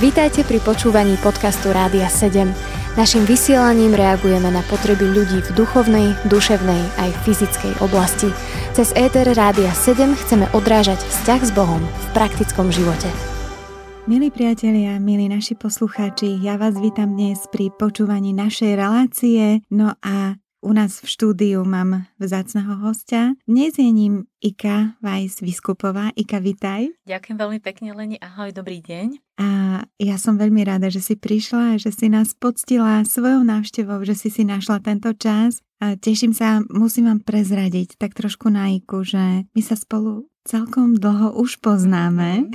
Vítajte pri počúvaní podcastu Rádia 7. Naším vysielaním reagujeme na potreby ľudí v duchovnej, duševnej aj fyzickej oblasti. Cez ETR Rádia 7 chceme odrážať vzťah s Bohom v praktickom živote. Milí priatelia, milí naši poslucháči, ja vás vítam dnes pri počúvaní našej relácie. No a u nás v štúdiu mám vzácného hostia. Dnes je ním Ika Vajs Vyskupová. Ika, vitaj. Ďakujem veľmi pekne, Leni. Ahoj, dobrý deň. A ja som veľmi rada, že si prišla že si nás poctila svojou návštevou, že si si našla tento čas. A teším sa, musím vám prezradiť tak trošku na Iku, že my sa spolu celkom dlho už poznáme.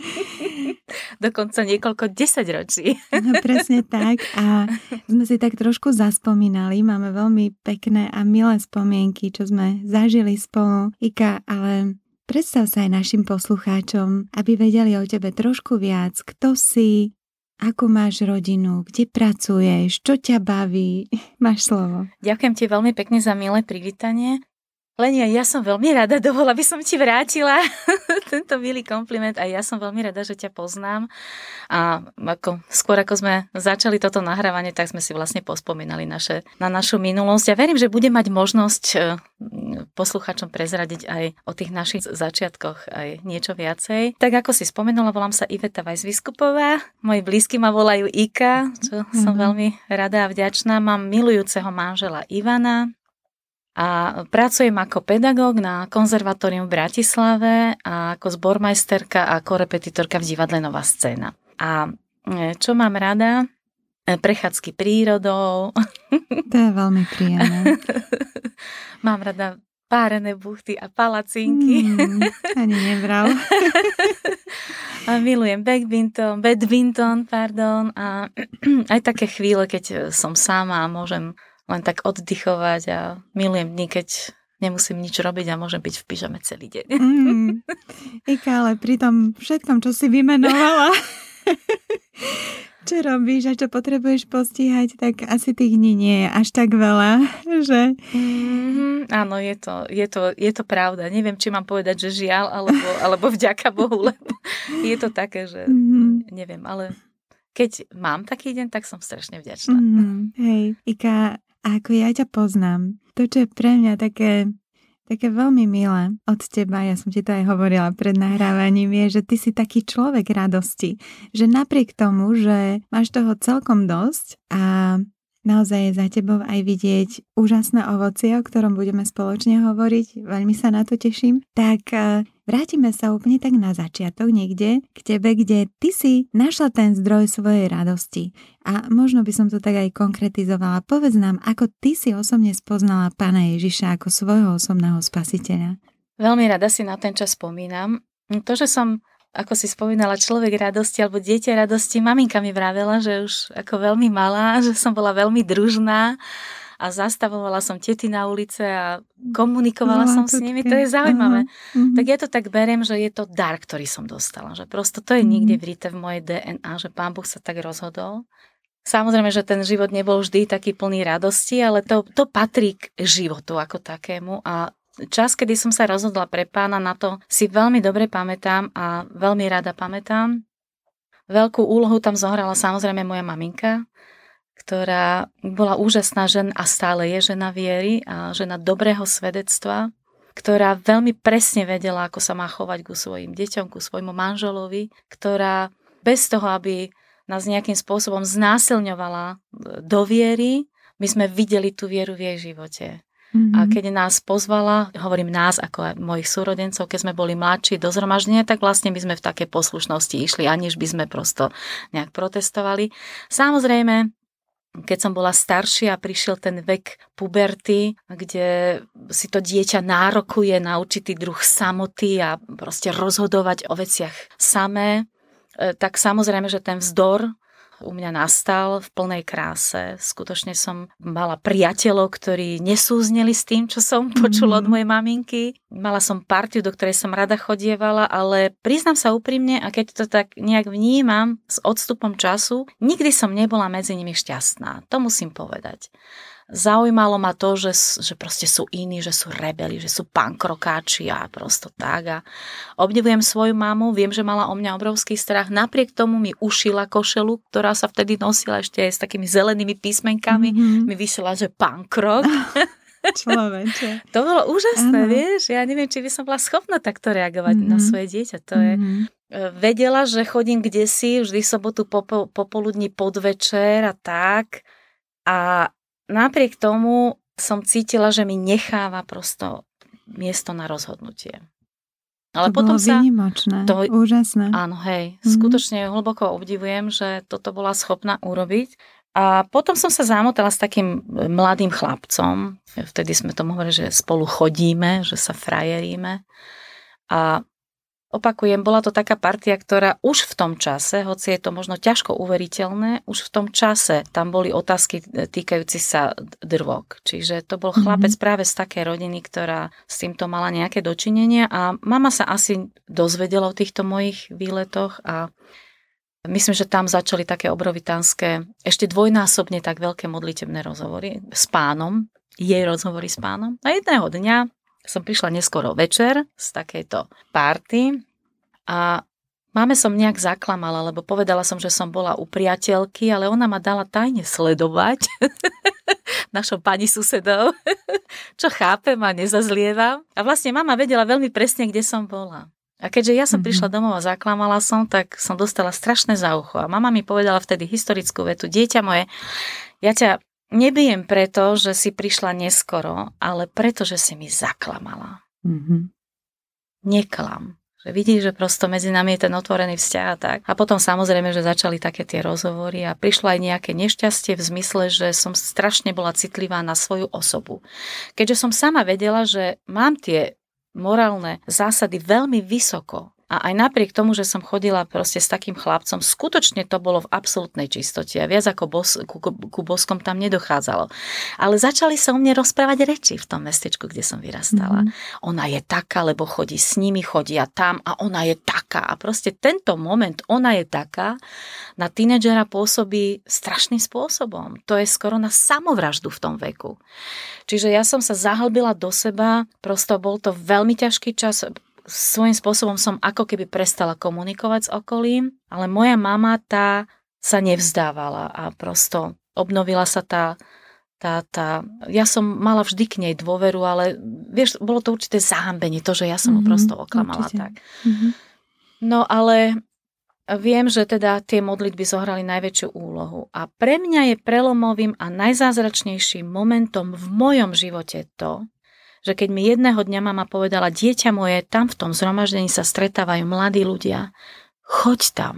Dokonca niekoľko desaťročí. no presne tak a sme si tak trošku zaspomínali, máme veľmi pekné a milé spomienky, čo sme zažili spolu. Ika, ale predstav sa aj našim poslucháčom, aby vedeli o tebe trošku viac, kto si, ako máš rodinu, kde pracuješ, čo ťa baví. Máš slovo. Ďakujem ti veľmi pekne za milé privítanie. Lenia, ja som veľmi rada, dovolila by som ti vrátila tento milý kompliment a ja som veľmi rada, že ťa poznám. A ako, skôr ako sme začali toto nahrávanie, tak sme si vlastne pospomínali naše, na našu minulosť. Ja verím, že bude mať možnosť e, posluchačom prezradiť aj o tých našich začiatkoch aj niečo viacej. Tak ako si spomenula, volám sa Iveta Vajsvyskupová, moji blízky ma volajú Ika, čo mm-hmm. som veľmi rada a vďačná. Mám milujúceho manžela Ivana, a pracujem ako pedagóg na konzervatórium v Bratislave a ako zbormajsterka a korepetitorka v divadle Nová scéna. A e, čo mám rada? E, prechádzky prírodou. To je veľmi príjemné. mám rada párené buchty a palacinky. Mm, ani nebral. a milujem badminton, badminton, pardon, a aj také chvíle, keď som sama a môžem len tak oddychovať a milujem dny, keď nemusím nič robiť a môžem byť v pyžame celý deň. Mm. Ika, ale pri tom všetkom, čo si vymenovala, čo robíš a čo potrebuješ postihať, tak asi tých dní nie je až tak veľa, že? Mm, áno, je to, je, to, je to pravda. Neviem, či mám povedať, že žiaľ, alebo, alebo vďaka Bohu, lebo je to také, že mm. neviem, ale keď mám taký deň, tak som strašne vďačná. Mm, hej, Ika, a ako ja ťa poznám, to, čo je pre mňa také, také veľmi milé od teba, ja som ti to aj hovorila pred nahrávaním, je, že ty si taký človek radosti. Že napriek tomu, že máš toho celkom dosť a naozaj za tebou aj vidieť úžasné ovocie, o ktorom budeme spoločne hovoriť. Veľmi sa na to teším. Tak e, vrátime sa úplne tak na začiatok niekde k tebe, kde ty si našla ten zdroj svojej radosti. A možno by som to tak aj konkretizovala. Povedz nám, ako ty si osobne spoznala Pána Ježiša ako svojho osobného spasiteľa. Veľmi rada si na ten čas spomínam. To, že som ako si spomínala, človek radosti alebo dieťa radosti. Maminka mi vravela, že už ako veľmi malá, že som bola veľmi družná a zastavovala som tety na ulice a komunikovala no, som s nimi. To je zaujímavé. Uh-huh. Tak ja to tak beriem, že je to dar, ktorý som dostala. Že prosto to je uh-huh. niekde vrite v mojej DNA, že pán Boh sa tak rozhodol. Samozrejme, že ten život nebol vždy taký plný radosti, ale to, to patrí k životu ako takému a čas, kedy som sa rozhodla pre pána, na to si veľmi dobre pamätám a veľmi rada pamätám. Veľkú úlohu tam zohrala samozrejme moja maminka, ktorá bola úžasná žena a stále je žena viery a žena dobrého svedectva, ktorá veľmi presne vedela, ako sa má chovať ku svojim deťom, ku svojmu manželovi, ktorá bez toho, aby nás nejakým spôsobom znásilňovala do viery, my sme videli tú vieru v jej živote. Mm-hmm. A keď nás pozvala, hovorím nás ako aj mojich súrodencov, keď sme boli mladší do zhromaždenia, tak vlastne my sme v takej poslušnosti išli, aniž by sme prosto nejak protestovali. Samozrejme, keď som bola staršia a prišiel ten vek puberty, kde si to dieťa nárokuje na určitý druh samoty a proste rozhodovať o veciach samé, e, tak samozrejme, že ten vzdor u mňa nastal v plnej kráse. Skutočne som mala priateľov, ktorí nesúzneli s tým, čo som počula od mhm. mojej maminky. Mala som partiu, do ktorej som rada chodievala, ale priznám sa úprimne, a keď to tak nejak vnímam s odstupom času, nikdy som nebola medzi nimi šťastná. To musím povedať. Zaujímalo ma to, že, že proste sú iní, že sú rebeli, že sú pankrokáči a prosto tak. A obdivujem svoju mamu, viem, že mala o mňa obrovský strach. Napriek tomu mi ušila košelu, ktorá sa vtedy nosila ešte s takými zelenými písmenkami. Mm-hmm. Mi vyšla, že pankrok. Človeče. to bolo úžasné, ano. vieš. Ja neviem, či by som bola schopná takto reagovať mm-hmm. na mhm. svoje dieťa. To mm-hmm. je... Mhm. Vedela, že chodím kde si, vždy sobotu popo, popoludní podvečer a tak. A napriek tomu som cítila, že mi necháva prosto miesto na rozhodnutie. Ale to potom bolo sa... Vynimočné, to, úžasné. Áno, hej, mm-hmm. skutočne hlboko obdivujem, že toto bola schopná urobiť. A potom som sa zamotala s takým mladým chlapcom. Vtedy sme to hovorili, že spolu chodíme, že sa frajeríme. A Opakujem, bola to taká partia, ktorá už v tom čase, hoci je to možno ťažko uveriteľné, už v tom čase tam boli otázky týkajúci sa drvok. Čiže to bol chlapec mm-hmm. práve z také rodiny, ktorá s týmto mala nejaké dočinenia a mama sa asi dozvedela o týchto mojich výletoch a Myslím, že tam začali také obrovitánske, ešte dvojnásobne tak veľké modlitebné rozhovory s pánom, jej rozhovory s pánom. A jedného dňa som prišla neskoro večer z takejto párty a máme som nejak zaklamala, lebo povedala som, že som bola u priateľky, ale ona ma dala tajne sledovať našou pani susedov, čo chápem a nezazlievam. A vlastne mama vedela veľmi presne, kde som bola. A keďže ja som mm-hmm. prišla domov a zaklamala som, tak som dostala strašné za ucho. A mama mi povedala vtedy historickú vetu, dieťa moje, ja ťa Nebijem preto, že si prišla neskoro, ale preto, že si mi zaklamala. Mm-hmm. Neklam. Že vidíš, že prosto medzi nami je ten otvorený vzťah a tak. A potom samozrejme, že začali také tie rozhovory a prišlo aj nejaké nešťastie v zmysle, že som strašne bola citlivá na svoju osobu. Keďže som sama vedela, že mám tie morálne zásady veľmi vysoko a aj napriek tomu, že som chodila proste s takým chlapcom, skutočne to bolo v absolútnej čistote a viac ako bos, ku, ku boskom tam nedochádzalo. Ale začali sa o mne rozprávať reči v tom mestečku, kde som vyrastala. Mm-hmm. Ona je taká, lebo chodí s nimi, chodia tam a ona je taká. A proste tento moment, ona je taká, na tínedžera pôsobí strašným spôsobom. To je skoro na samovraždu v tom veku. Čiže ja som sa zahlbila do seba, prosto bol to veľmi ťažký čas, svojím spôsobom som ako keby prestala komunikovať s okolím, ale moja mama tá sa nevzdávala a prosto obnovila sa tá, tá, tá... Ja som mala vždy k nej dôveru, ale vieš, bolo to určité zahambenie, to, že ja som mm-hmm, ho prosto oklamala určite. tak. Mm-hmm. No ale viem, že teda tie modlitby zohrali najväčšiu úlohu a pre mňa je prelomovým a najzázračnejším momentom v mojom živote to, že keď mi jedného dňa mama povedala, dieťa moje, tam v tom zhromaždení sa stretávajú mladí ľudia, choď tam.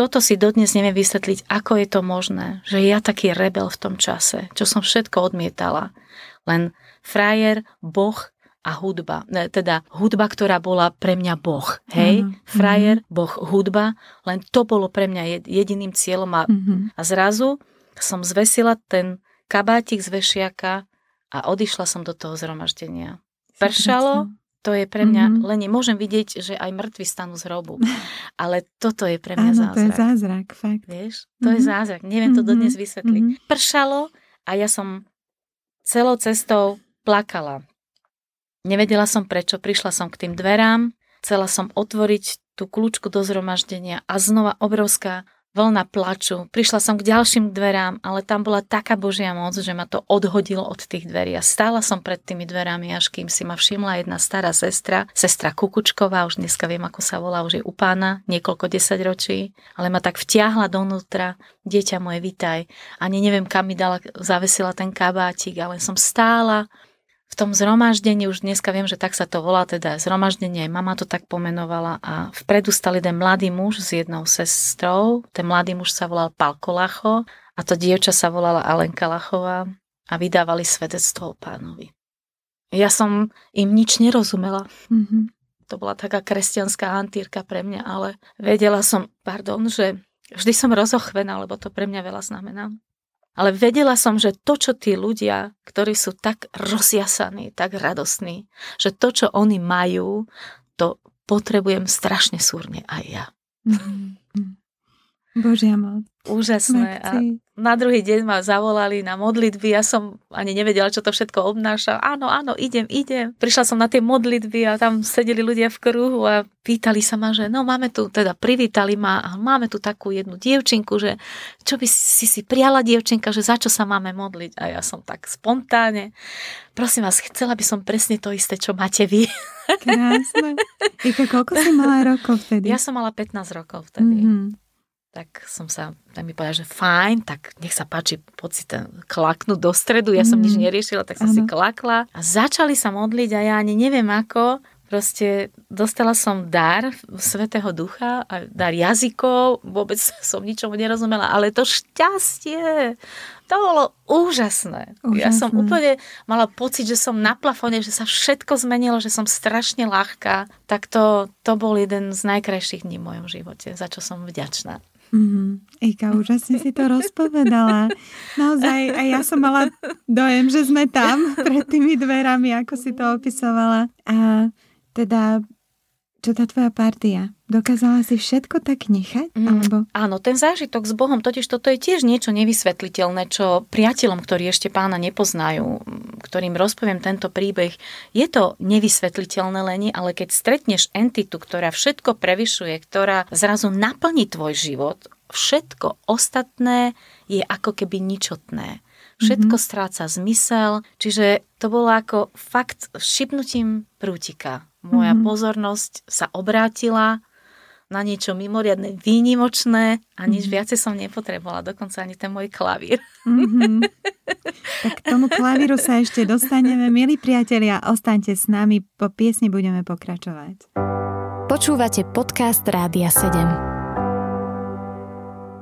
Toto si dodnes neviem vysvetliť, ako je to možné, že ja taký rebel v tom čase, čo som všetko odmietala. Len frajer, boh a hudba. Teda hudba, ktorá bola pre mňa boh. Hej, mm-hmm. frajer, boh, hudba. Len to bolo pre mňa jediným cieľom. A, mm-hmm. a zrazu som zvesila ten kabátik z vešiaka a odišla som do toho zhromaždenia. Pršalo, to je pre mňa, mm-hmm. len nemôžem vidieť, že aj mŕtvi stanú z hrobu. Ale toto je pre mňa Áno, zázrak. to je zázrak, fakt. Vieš, to mm-hmm. je zázrak. Neviem to dodnes mhm. vysvetliť. Mm-hmm. Pršalo a ja som celou cestou plakala. Nevedela som prečo, prišla som k tým dverám, chcela som otvoriť tú kľúčku do zhromaždenia a znova obrovská vlna plaču. Prišla som k ďalším dverám, ale tam bola taká Božia moc, že ma to odhodilo od tých dverí. A stála som pred tými dverami, až kým si ma všimla jedna stará sestra, sestra Kukučková, už dneska viem, ako sa volá, už je u pána, niekoľko desaťročí, ale ma tak vtiahla donútra, dieťa moje, vitaj. Ani neviem, kam mi dala, zavesila ten kabátik, ale som stála tom zhromaždení, už dneska viem, že tak sa to volá, teda zhromaždenie, mama to tak pomenovala a vpredu stal jeden mladý muž s jednou sestrou, ten mladý muž sa volal Palko Lacho a to dievča sa volala Alenka Lachová a vydávali svedectvo o pánovi. Ja som im nič nerozumela. Mm-hmm. To bola taká kresťanská antírka pre mňa, ale vedela som, pardon, že vždy som rozochvená, lebo to pre mňa veľa znamená. Ale vedela som, že to, čo tí ľudia, ktorí sú tak rozjasaní, tak radosní, že to, čo oni majú, to potrebujem strašne súrne aj ja. Mm-hmm. Božia moc. Úžasné. A na druhý deň ma zavolali na modlitby, ja som ani nevedela, čo to všetko obnáša. Áno, áno, idem, idem. Prišla som na tie modlitby a tam sedeli ľudia v kruhu a pýtali sa ma, že no máme tu, teda privítali ma a máme tu takú jednu dievčinku, že čo by si si prijala dievčinka, že za čo sa máme modliť. A ja som tak spontánne, prosím vás, chcela by som presne to isté, čo máte vy. Krásne. Ika, koľko si mala rokov vtedy? Ja som mala 15 rokov vtedy. Mm-hmm tak som sa, tak mi povedal, že fajn, tak nech sa páči, poď si ten klaknúť do stredu, ja som mm. nič neriešila, tak som ano. si klakla a začali sa modliť a ja ani neviem ako, proste dostala som dar Svetého Ducha a dar jazykov, vôbec som ničomu nerozumela, ale to šťastie, to bolo úžasné. úžasné. Ja som úplne mala pocit, že som na plafone, že sa všetko zmenilo, že som strašne ľahká. Tak to, to bol jeden z najkrajších dní v mojom živote, za čo som vďačná. Mm, Ika, úžasne si to rozpovedala. Naozaj, aj ja som mala dojem, že sme tam, pred tými dverami, ako si to opisovala. A teda čo tá tvoja partia? Dokázala si všetko tak nechať? Mm, alebo... Áno, ten zážitok s Bohom, totiž toto je tiež niečo nevysvetliteľné, čo priateľom, ktorí ešte pána nepoznajú, ktorým rozpoviem tento príbeh, je to nevysvetliteľné leni, ale keď stretneš entitu, ktorá všetko prevyšuje, ktorá zrazu naplní tvoj život, všetko ostatné je ako keby ničotné. Všetko mm-hmm. stráca zmysel, čiže to bolo ako fakt šipnutím prútika moja mm-hmm. pozornosť sa obrátila na niečo mimoriadne, výnimočné a nič mm-hmm. viacej som nepotrebovala, dokonca ani ten môj klavír. Mm-hmm. Tak k tomu klavíru sa ešte dostaneme. Milí priatelia, ostaňte s nami, po piesni budeme pokračovať. Počúvate podcast Rádia 7.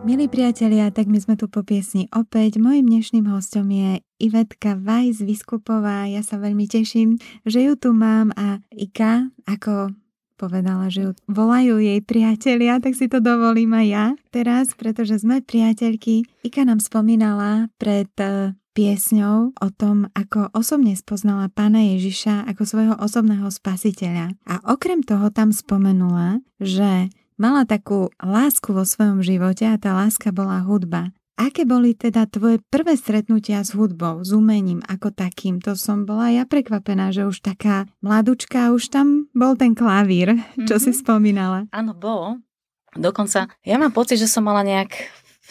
Milí priatelia, tak my sme tu po piesni opäť. Mojím dnešným hostom je Ivetka Vajs Vyskupová. Ja sa veľmi teším, že ju tu mám a Ika, ako povedala, že ju volajú jej priatelia, tak si to dovolím aj ja teraz, pretože sme priateľky. Ika nám spomínala pred eh, piesňou o tom, ako osobne spoznala pána Ježiša ako svojho osobného spasiteľa. A okrem toho tam spomenula, že mala takú lásku vo svojom živote a tá láska bola hudba. Aké boli teda tvoje prvé stretnutia s hudbou, s umením ako takým? To som bola ja prekvapená, že už taká mladučka, už tam bol ten klavír, čo mm-hmm. si mhm. spomínala. Áno, bol. Dokonca ja mám pocit, že som mala nejak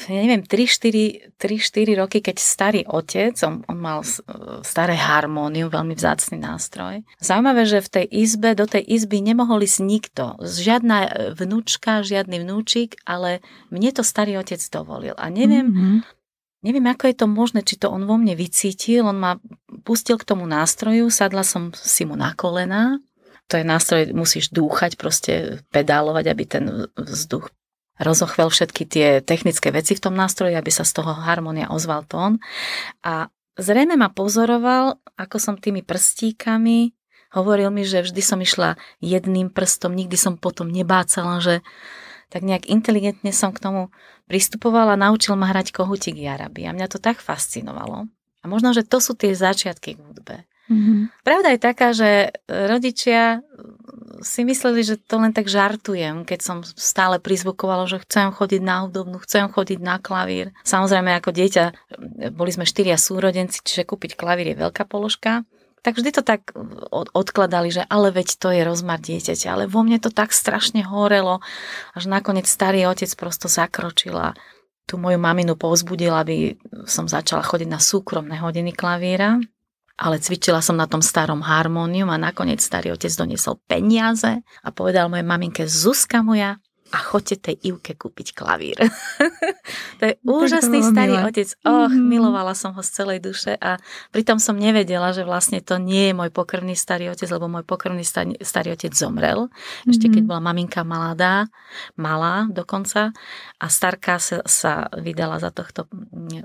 ja neviem, 3-4 roky, keď starý otec, on, on mal staré harmónium, veľmi vzácný nástroj. Zaujímavé, že v tej izbe, do tej izby nemohol ísť nikto. Žiadna vnúčka, žiadny vnúčik, ale mne to starý otec dovolil. A neviem, mm-hmm. neviem, ako je to možné, či to on vo mne vycítil. On ma pustil k tomu nástroju, sadla som si mu na kolená to je nástroj, musíš dúchať, proste pedálovať, aby ten vzduch rozochvel všetky tie technické veci v tom nástroji, aby sa z toho harmonia ozval tón. A zrejme ma pozoroval, ako som tými prstíkami hovoril mi, že vždy som išla jedným prstom, nikdy som potom nebácala, že tak nejak inteligentne som k tomu pristupovala naučil ma hrať kohutík Jaraby. A mňa to tak fascinovalo. A možno, že to sú tie začiatky k hudbe. Mm-hmm. Pravda je taká, že rodičia si mysleli, že to len tak žartujem, keď som stále prizvukovala, že chcem chodiť na hudobnú, chcem chodiť na klavír. Samozrejme, ako dieťa, boli sme štyria súrodenci, čiže kúpiť klavír je veľká položka. Tak vždy to tak odkladali, že ale veď to je rozmar dieťaťa. Ale vo mne to tak strašne horelo, až nakoniec starý otec prosto zakročila tú moju maminu povzbudil, aby som začala chodiť na súkromné hodiny klavíra ale cvičila som na tom starom harmónium a nakoniec starý otec doniesol peniaze a povedal mojej maminke Zuzka moja, a choďte tej Ivke kúpiť klavír. to je úžasný to starý milé. otec. Och, mm-hmm. milovala som ho z celej duše a pritom som nevedela, že vlastne to nie je môj pokrvný starý otec, lebo môj pokrvný starý, starý otec zomrel. Mm-hmm. Ešte keď mhm. bola maminka mladá, malá dokonca a starka sa, sa vydala za tohto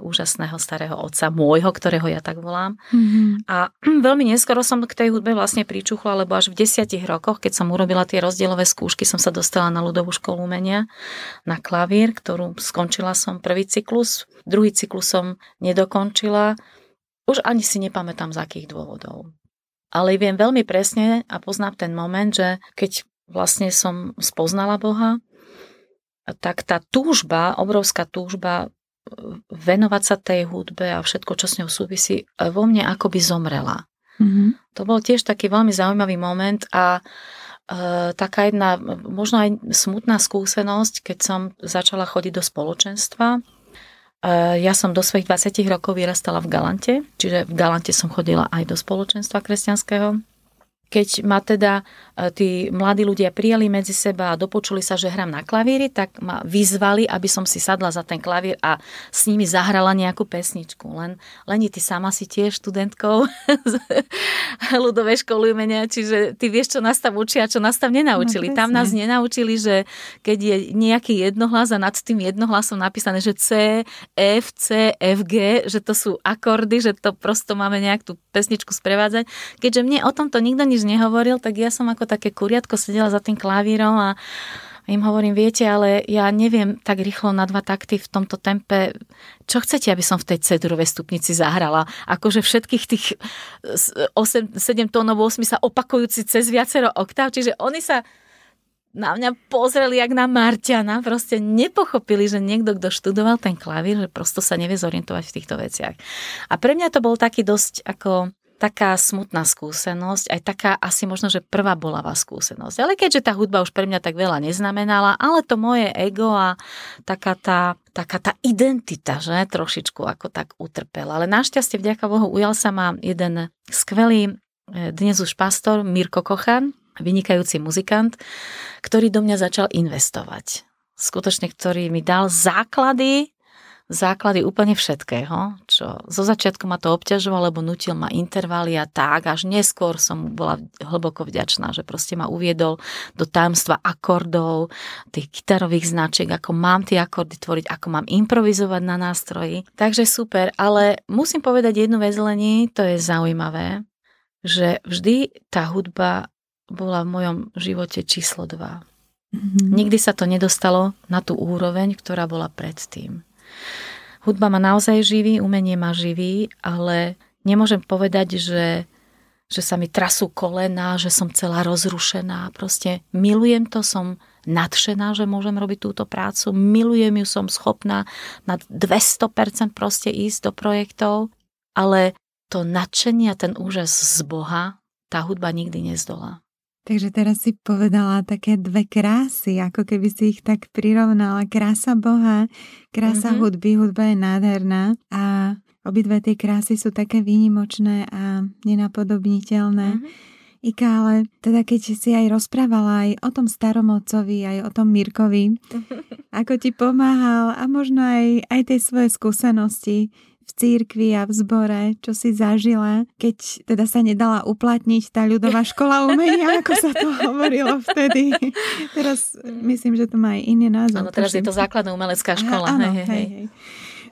úžasného starého otca, môjho, ktorého ja tak volám. Mm-hmm. A veľmi neskoro som k tej hudbe vlastne pričuchla, lebo až v desiatich rokoch, keď som urobila tie rozdielové skúšky, som sa dostala na ľudovú školu školu umenia na klavír, ktorú skončila som prvý cyklus, druhý cyklus som nedokončila. Už ani si nepamätám z akých dôvodov. Ale viem veľmi presne a poznám ten moment, že keď vlastne som spoznala Boha, tak tá túžba, obrovská túžba venovať sa tej hudbe a všetko, čo s ňou súvisí, vo mne akoby zomrela. Mm-hmm. To bol tiež taký veľmi zaujímavý moment a e, taká jedna možno aj smutná skúsenosť, keď som začala chodiť do spoločenstva. E, ja som do svojich 20 rokov vyrastala v Galante, čiže v Galante som chodila aj do spoločenstva kresťanského keď ma teda e, tí mladí ľudia prijali medzi seba a dopočuli sa, že hrám na klavíri, tak ma vyzvali, aby som si sadla za ten klavír a s nimi zahrala nejakú pesničku. Len, Leni, ty sama si tiež študentkou ľudovej školy umenia, čiže ty vieš, čo nás tam učia čo nás tam nenaučili. No, tam nás nenaučili, že keď je nejaký jednohlas a nad tým jednohlasom napísané, že C, F, C, F, G, že to sú akordy, že to prosto máme nejak tú pesničku sprevádzať. Keďže mne o tomto nikto nič nič nehovoril, tak ja som ako také kuriatko sedela za tým klavírom a im hovorím, viete, ale ja neviem tak rýchlo na dva takty v tomto tempe. Čo chcete, aby som v tej cedurovej stupnici zahrala? Akože všetkých tých 8, 7 tónov 8 sa opakujúci cez viacero oktáv, čiže oni sa na mňa pozreli jak na Marťana, proste nepochopili, že niekto, kto študoval ten klavír, že prosto sa nevie zorientovať v týchto veciach. A pre mňa to bol taký dosť ako taká smutná skúsenosť, aj taká asi možno, že prvá bolavá skúsenosť. Ale keďže tá hudba už pre mňa tak veľa neznamenala, ale to moje ego a taká tá, taká tá identita, že trošičku ako tak utrpela. Ale našťastie, vďaka Bohu, ujal sa ma jeden skvelý e, dnes už pastor Mirko Kochan, vynikajúci muzikant, ktorý do mňa začal investovať. Skutočne, ktorý mi dal základy základy úplne všetkého, čo zo začiatku ma to obťažovalo, lebo nutil ma intervaly a tak, až neskôr som bola hlboko vďačná, že proste ma uviedol do tajomstva akordov, tých gitarových značiek, ako mám tie akordy tvoriť, ako mám improvizovať na nástroji. Takže super, ale musím povedať jednu vec, Leni, to je zaujímavé, že vždy tá hudba bola v mojom živote číslo 2. Mm-hmm. Nikdy sa to nedostalo na tú úroveň, ktorá bola predtým. Hudba ma naozaj živí, umenie ma živí, ale nemôžem povedať, že, že sa mi trasú kolena, že som celá rozrušená. Proste milujem to, som nadšená, že môžem robiť túto prácu. Milujem ju, som schopná na 200% proste ísť do projektov, ale to nadšenie a ten úžas z Boha tá hudba nikdy nezdolá. Takže teraz si povedala také dve krásy, ako keby si ich tak prirovnala. Krása Boha, krása mm-hmm. hudby, hudba je nádherná a obidve tie krásy sú také výnimočné a nenapodobniteľné. Mm-hmm. Ika, ale teda keď si aj rozprávala aj o tom starom otcovi, aj o tom Mirkovi, ako ti pomáhal a možno aj, aj tie svoje skúsenosti, v církvi a v zbore, čo si zažila, keď teda sa nedala uplatniť tá ľudová škola umenia, ako sa to hovorilo vtedy. teraz myslím, že to má aj iný názov. Áno, teraz je to základná umelecká škola. Aha, áno, hej, hej, hej.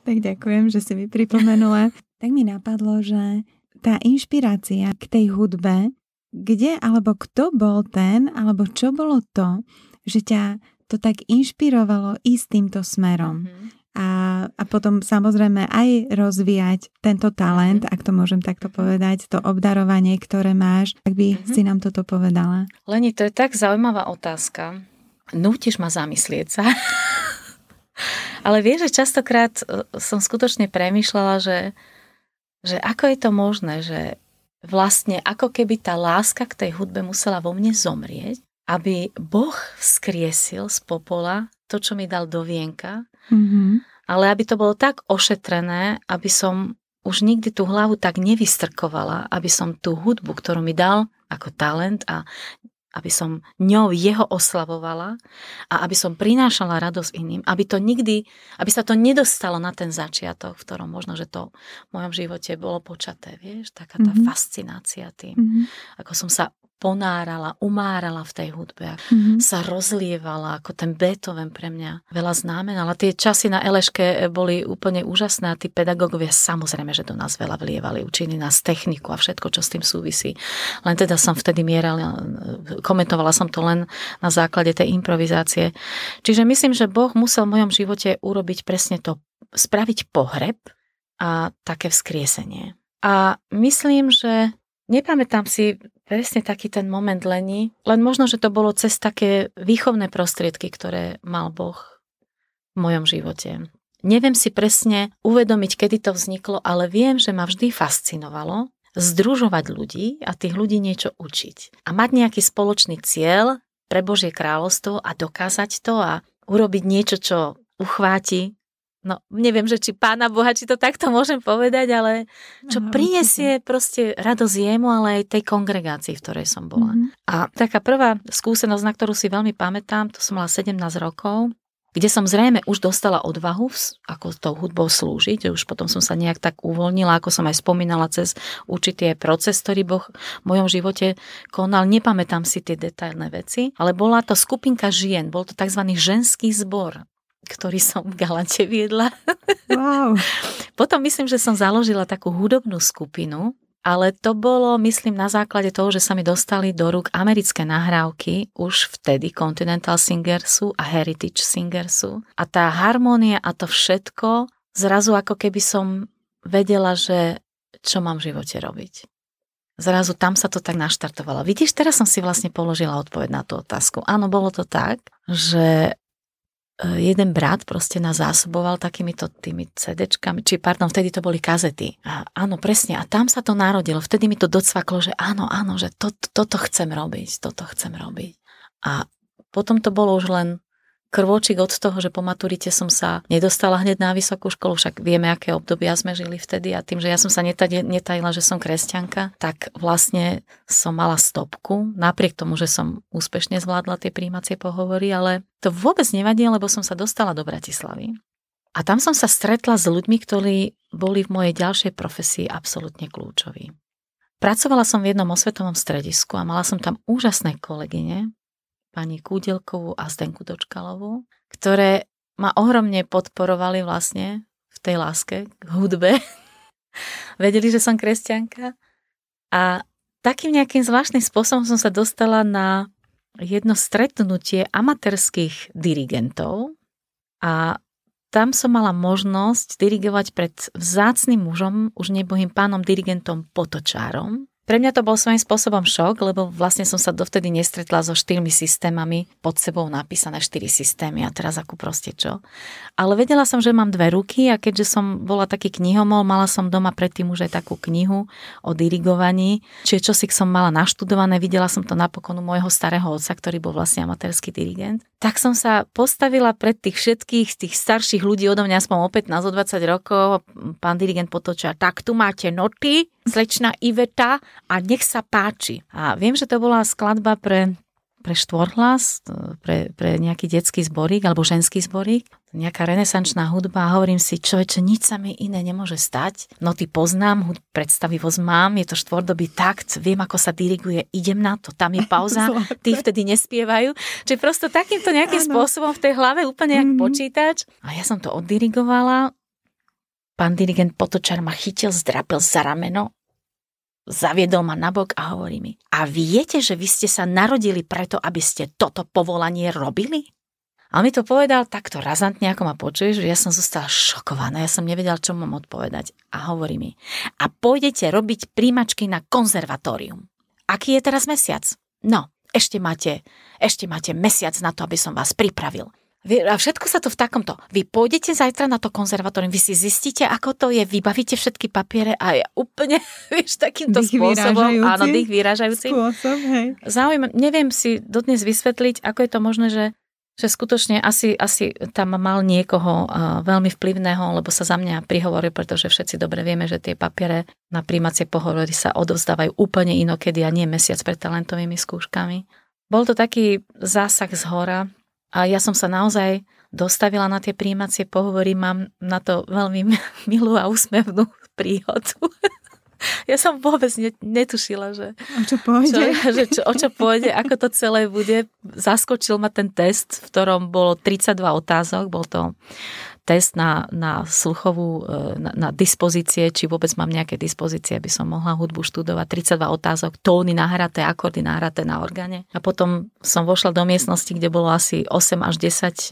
Tak ďakujem, že si mi pripomenula. tak mi napadlo, že tá inšpirácia k tej hudbe, kde alebo kto bol ten, alebo čo bolo to, že ťa to tak inšpirovalo ísť týmto smerom. Mm-hmm a, a potom samozrejme aj rozvíjať tento talent, mm-hmm. ak to môžem takto povedať, to obdarovanie, ktoré máš, ak by mm-hmm. si nám toto povedala. Leni, to je tak zaujímavá otázka. Nútiš ma zamyslieť sa. Ale vieš, že častokrát e, som skutočne premyšľala, že, že ako je to možné, že vlastne ako keby tá láska k tej hudbe musela vo mne zomrieť, aby Boh skriesil z popola to, čo mi dal do vienka Mm-hmm. Ale aby to bolo tak ošetrené, aby som už nikdy tú hlavu tak nevystrkovala, aby som tú hudbu, ktorú mi dal ako talent a aby som ňou jeho oslavovala a aby som prinášala radosť iným, aby to nikdy, aby sa to nedostalo na ten začiatok, v ktorom možno, že to v mojom živote bolo počaté, vieš, taká tá mm-hmm. fascinácia tým, mm-hmm. ako som sa ponárala, umárala v tej hudbe, mm-hmm. sa rozlievala, ako ten Beethoven pre mňa veľa znamenala. Tie časy na Eleške boli úplne úžasné a tí pedagógovia samozrejme, že do nás veľa vlievali, učili nás techniku a všetko, čo s tým súvisí. Len teda som vtedy mierala, komentovala som to len na základe tej improvizácie. Čiže myslím, že Boh musel v mojom živote urobiť presne to, spraviť pohreb a také vzkriesenie. A myslím, že Nepamätám si presne taký ten moment lení, len možno, že to bolo cez také výchovné prostriedky, ktoré mal Boh v mojom živote. Neviem si presne uvedomiť, kedy to vzniklo, ale viem, že ma vždy fascinovalo združovať ľudí a tých ľudí niečo učiť. A mať nejaký spoločný cieľ pre Božie kráľovstvo a dokázať to a urobiť niečo, čo uchváti No, neviem, že či pána Boha, či to takto môžem povedať, ale čo no, prinesie proste radosť jemu, ale aj tej kongregácii, v ktorej som bola. Mm-hmm. A taká prvá skúsenosť, na ktorú si veľmi pamätám, to som mala 17 rokov, kde som zrejme už dostala odvahu, ako tou hudbou slúžiť, už potom som sa nejak tak uvoľnila, ako som aj spomínala cez určitý proces, ktorý Boh v mojom živote konal. Nepamätám si tie detailné veci, ale bola to skupinka žien, bol to tzv. ženský zbor ktorý som v Galante viedla. Wow. Potom myslím, že som založila takú hudobnú skupinu, ale to bolo, myslím, na základe toho, že sa mi dostali do rúk americké nahrávky, už vtedy Continental Singersu a Heritage Singersu. A tá harmónia a to všetko, zrazu ako keby som vedela, že čo mám v živote robiť. Zrazu tam sa to tak naštartovalo. Vidíš, teraz som si vlastne položila odpoveď na tú otázku. Áno, bolo to tak, že jeden brat proste nás zásoboval takýmito tými CDčkami, či pardon, vtedy to boli kazety. A áno, presne, a tam sa to narodilo. Vtedy mi to docvaklo, že áno, áno, že to, toto chcem robiť, toto chcem robiť. A potom to bolo už len krvočík od toho, že po maturite som sa nedostala hneď na vysokú školu, však vieme, aké obdobia sme žili vtedy a tým, že ja som sa netajila, že som kresťanka, tak vlastne som mala stopku, napriek tomu, že som úspešne zvládla tie príjmacie pohovory, ale to vôbec nevadí, lebo som sa dostala do Bratislavy. A tam som sa stretla s ľuďmi, ktorí boli v mojej ďalšej profesii absolútne kľúčoví. Pracovala som v jednom osvetovom stredisku a mala som tam úžasné kolegyne, pani Kúdelkovú a Zdenku Dočkalovú, ktoré ma ohromne podporovali vlastne v tej láske k hudbe. Vedeli, že som kresťanka. A takým nejakým zvláštnym spôsobom som sa dostala na jedno stretnutie amatérských dirigentov a tam som mala možnosť dirigovať pred vzácným mužom, už nebohým pánom dirigentom Potočárom, pre mňa to bol svojím spôsobom šok, lebo vlastne som sa dovtedy nestretla so štyrmi systémami, pod sebou napísané štyri systémy a teraz ako proste čo. Ale vedela som, že mám dve ruky a keďže som bola taký knihomol, mala som doma predtým už aj takú knihu o dirigovaní, čiže čo si som mala naštudované, videla som to napokon u môjho starého otca, ktorý bol vlastne amatérsky dirigent. Tak som sa postavila pred tých všetkých, tých starších ľudí odo mňa aspoň o 15, 20 rokov, pán dirigent potočia, tak tu máte noty, slečna Iveta a nech sa páči. A viem, že to bola skladba pre pre štvorhlas, pre, pre nejaký detský zborík alebo ženský zborík, nejaká renesančná hudba a hovorím si, človeče, nič sa mi iné nemôže stať. No ty poznám, predstavivosť mám, je to štvordobý takt, viem, ako sa diriguje, idem na to, tam je pauza, tí vtedy nespievajú. Čiže prosto takýmto nejakým ano. spôsobom v tej hlave úplne jak mm-hmm. počítač. A ja som to oddirigovala, pán dirigent Potočar ma chytil, zdrapil za rameno zaviedol ma nabok a hovorí mi, a viete, že vy ste sa narodili preto, aby ste toto povolanie robili? A on mi to povedal takto razantne, ako ma počuješ, že ja som zostala šokovaná, ja som nevedela, čo mám odpovedať. A hovorí mi, a pôjdete robiť príjmačky na konzervatórium. Aký je teraz mesiac? No, ešte máte, ešte máte mesiac na to, aby som vás pripravil. A všetko sa to v takomto. Vy pôjdete zajtra na to konzervatórium, vy si zistíte, ako to je, vybavíte všetky papiere a je úplne, vieš, takýmto dých spôsobom. Áno, dých vyražajúci. Spôsob, hej. Záujem, neviem si dodnes vysvetliť, ako je to možné, že že skutočne asi, asi tam mal niekoho veľmi vplyvného, lebo sa za mňa prihovoril, pretože všetci dobre vieme, že tie papiere na príjmacie pohovory sa odovzdávajú úplne inokedy a nie mesiac pred talentovými skúškami. Bol to taký zásah z hora, a ja som sa naozaj dostavila na tie príjmacie pohovory, mám na to veľmi milú a úsmevnú príhodu. Ja som vôbec netušila, že o čo pôjde, čo, že čo, o čo pôjde, ako to celé bude. Zaskočil ma ten test, v ktorom bolo 32 otázok, bol to test na, na sluchovú, e, na, na dispozície, či vôbec mám nejaké dispozície, aby som mohla hudbu študovať. 32 otázok, tóny nahraté, akordy nahraté na orgáne. A potom som vošla do miestnosti, kde bolo asi 8 až 10 e,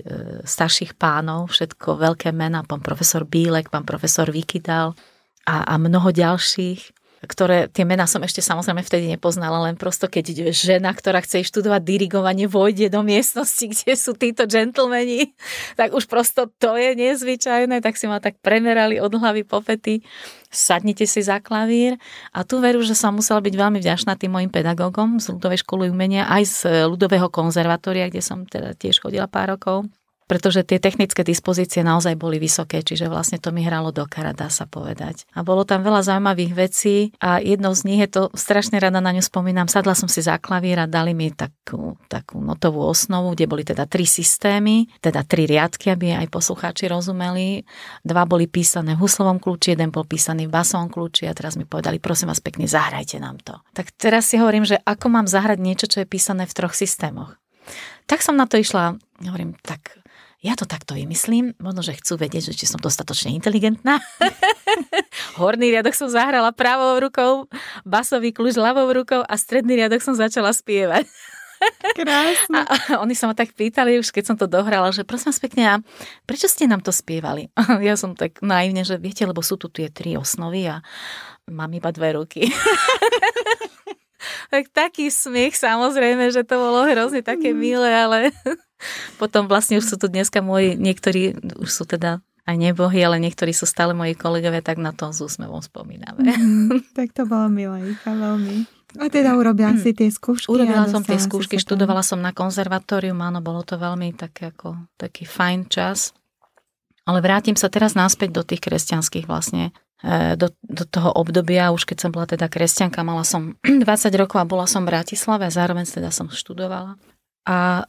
starších pánov, všetko veľké mená, pán profesor Bílek, pán profesor Vikidal a, a mnoho ďalších. Ktoré tie mená som ešte samozrejme vtedy nepoznala, len prosto keď žena, ktorá chce študovať dirigovanie, vojde do miestnosti, kde sú títo džentlmeni, tak už prosto to je nezvyčajné, tak si ma tak premerali od hlavy po pety. Sadnite si za klavír a tu veru, že som musela byť veľmi vďačná tým mojim pedagógom z ľudovej školy umenia, aj z ľudového konzervatória, kde som teda tiež chodila pár rokov pretože tie technické dispozície naozaj boli vysoké, čiže vlastne to mi hralo do kara, dá sa povedať. A bolo tam veľa zaujímavých vecí a jednou z nich je to, strašne rada na ňu spomínam, sadla som si za klavír a dali mi takú, takú notovú osnovu, kde boli teda tri systémy, teda tri riadky, aby aj poslucháči rozumeli. Dva boli písané v huslovom kľúči, jeden bol písaný v basovom kľúči a teraz mi povedali, prosím vás pekne, zahrajte nám to. Tak teraz si hovorím, že ako mám zahrať niečo, čo je písané v troch systémoch. Tak som na to išla, hovorím, tak ja to takto vymyslím, možno, že chcú vedieť, že či som dostatočne inteligentná. Horný riadok som zahrala pravou rukou, basový kľúč ľavou rukou a stredný riadok som začala spievať. Krásne. A, oni sa ma tak pýtali už, keď som to dohrala, že prosím vás pekne, a prečo ste nám to spievali? Ja som tak naivne, že viete, lebo sú tu tie tri osnovy a mám iba dve ruky. tak taký smiech samozrejme, že to bolo hrozne také mm. milé, ale potom vlastne už sú tu dneska moji, niektorí už sú teda aj nebohy, ale niektorí sú stále moji kolegovia, tak na tom s úsmevom spomíname. Mm, tak to bolo milé, Icha, veľmi. A teda urobila si tie skúšky? Urobila som tie skúšky, študovala som na konzervatórium, áno, bolo to veľmi také ako, taký fajn čas. Ale vrátim sa teraz naspäť do tých kresťanských vlastne do, do toho obdobia, už keď som bola teda kresťanka, mala som 20 rokov a bola som v Bratislave a zároveň teda som študovala. A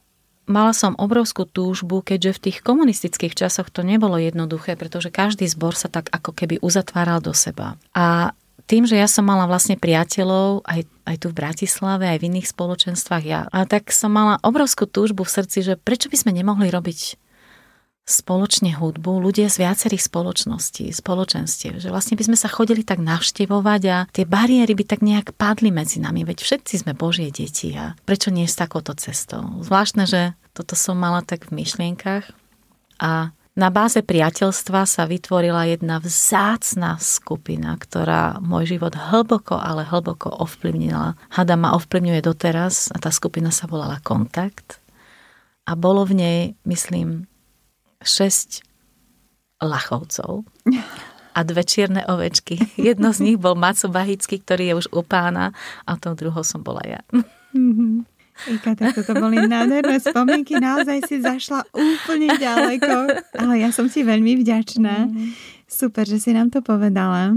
mala som obrovskú túžbu, keďže v tých komunistických časoch to nebolo jednoduché, pretože každý zbor sa tak ako keby uzatváral do seba. A tým, že ja som mala vlastne priateľov aj, aj tu v Bratislave, aj v iných spoločenstvách, ja, a tak som mala obrovskú túžbu v srdci, že prečo by sme nemohli robiť spoločne hudbu, ľudia z viacerých spoločností, spoločenstiev, že vlastne by sme sa chodili tak navštevovať a tie bariéry by tak nejak padli medzi nami, veď všetci sme Božie deti a prečo nie s takouto cestou? Zvláštne, že toto som mala tak v myšlienkach a na báze priateľstva sa vytvorila jedna vzácná skupina, ktorá môj život hlboko, ale hlboko ovplyvnila. Hada ma ovplyvňuje doteraz a tá skupina sa volala Kontakt. A bolo v nej, myslím, šesť lachovcov a dve čierne ovečky. Jedno z nich bol Maco Bahický, ktorý je už u pána a tou druhou som bola ja. Mm-hmm. Ika, tak toto boli nádherné spomienky, naozaj si zašla úplne ďaleko, ale ja som ti veľmi vďačná. Mm-hmm. Super, že si nám to povedala.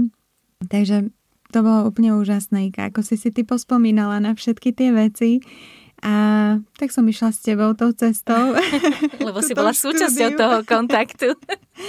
Takže to bolo úplne úžasné, Ika, ako si si ty pospomínala na všetky tie veci. A tak som išla s tebou tou cestou. Lebo si bola súčasťou toho kontaktu.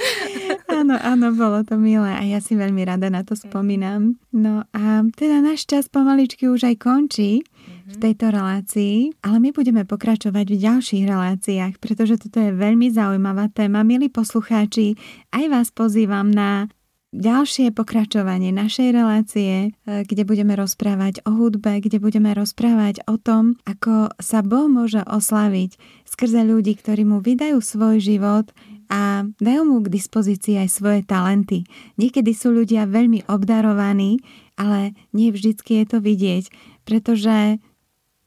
áno, áno, bolo to milé a ja si veľmi rada na to spomínam. No a teda náš čas pomaličky už aj končí v mhm. tejto relácii, ale my budeme pokračovať v ďalších reláciách, pretože toto je veľmi zaujímavá téma. Milí poslucháči, aj vás pozývam na ďalšie pokračovanie našej relácie, e, kde budeme rozprávať o hudbe, kde budeme rozprávať o tom, ako sa Boh môže oslaviť skrze ľudí, ktorí mu vydajú svoj život a dajú mu k dispozícii aj svoje talenty. Niekedy sú ľudia veľmi obdarovaní, ale nie vždycky je to vidieť, pretože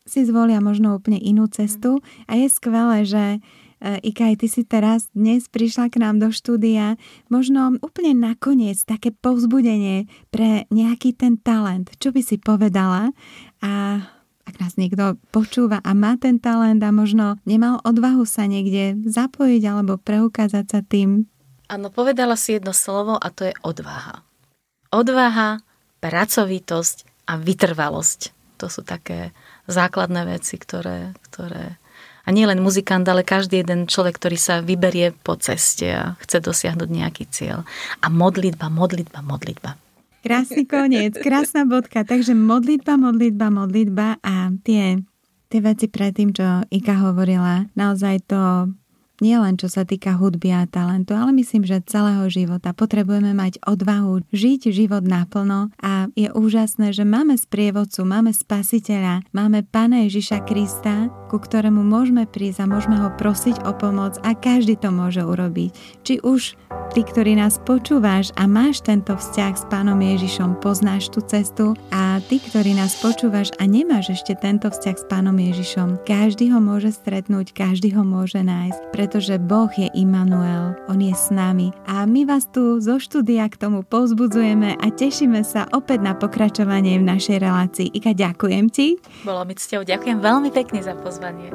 si zvolia možno úplne inú cestu a je skvelé, že Ika, aj ty si teraz dnes prišla k nám do štúdia. Možno úplne nakoniec také povzbudenie pre nejaký ten talent. Čo by si povedala? A ak nás niekto počúva a má ten talent a možno nemal odvahu sa niekde zapojiť alebo preukázať sa tým. Áno, povedala si jedno slovo a to je odvaha. Odvaha, pracovitosť a vytrvalosť. To sú také základné veci, ktoré, ktoré a nie len muzikant, ale každý jeden človek, ktorý sa vyberie po ceste a chce dosiahnuť nejaký cieľ. A modlitba, modlitba, modlitba. Krásny koniec, krásna bodka. Takže modlitba, modlitba, modlitba a tie, tie veci predtým, čo Ika hovorila, naozaj to nie len čo sa týka hudby a talentu, ale myslím, že celého života potrebujeme mať odvahu žiť život naplno a je úžasné, že máme sprievodcu, máme spasiteľa, máme Pána Ježiša Krista, ku ktorému môžeme prísť a môžeme ho prosiť o pomoc a každý to môže urobiť. Či už ty, ktorý nás počúvaš a máš tento vzťah s Pánom Ježišom, poznáš tú cestu a ty, ktorý nás počúvaš a nemáš ešte tento vzťah s Pánom Ježišom, každý ho môže stretnúť, každý ho môže nájsť, pretože Boh je Immanuel, On je s nami a my vás tu zo štúdia k tomu povzbudzujeme a tešíme sa opäť na pokračovanie v našej relácii. Ika, ďakujem ti. Bolo mi cťou, ďakujem veľmi pekne za pozvanie.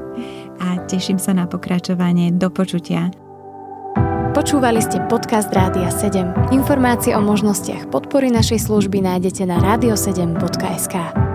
A teším sa na pokračovanie. Do počutia. Počúvali ste podcast Rádia 7. Informácie o možnostiach podpory našej služby nájdete na radio7.sk.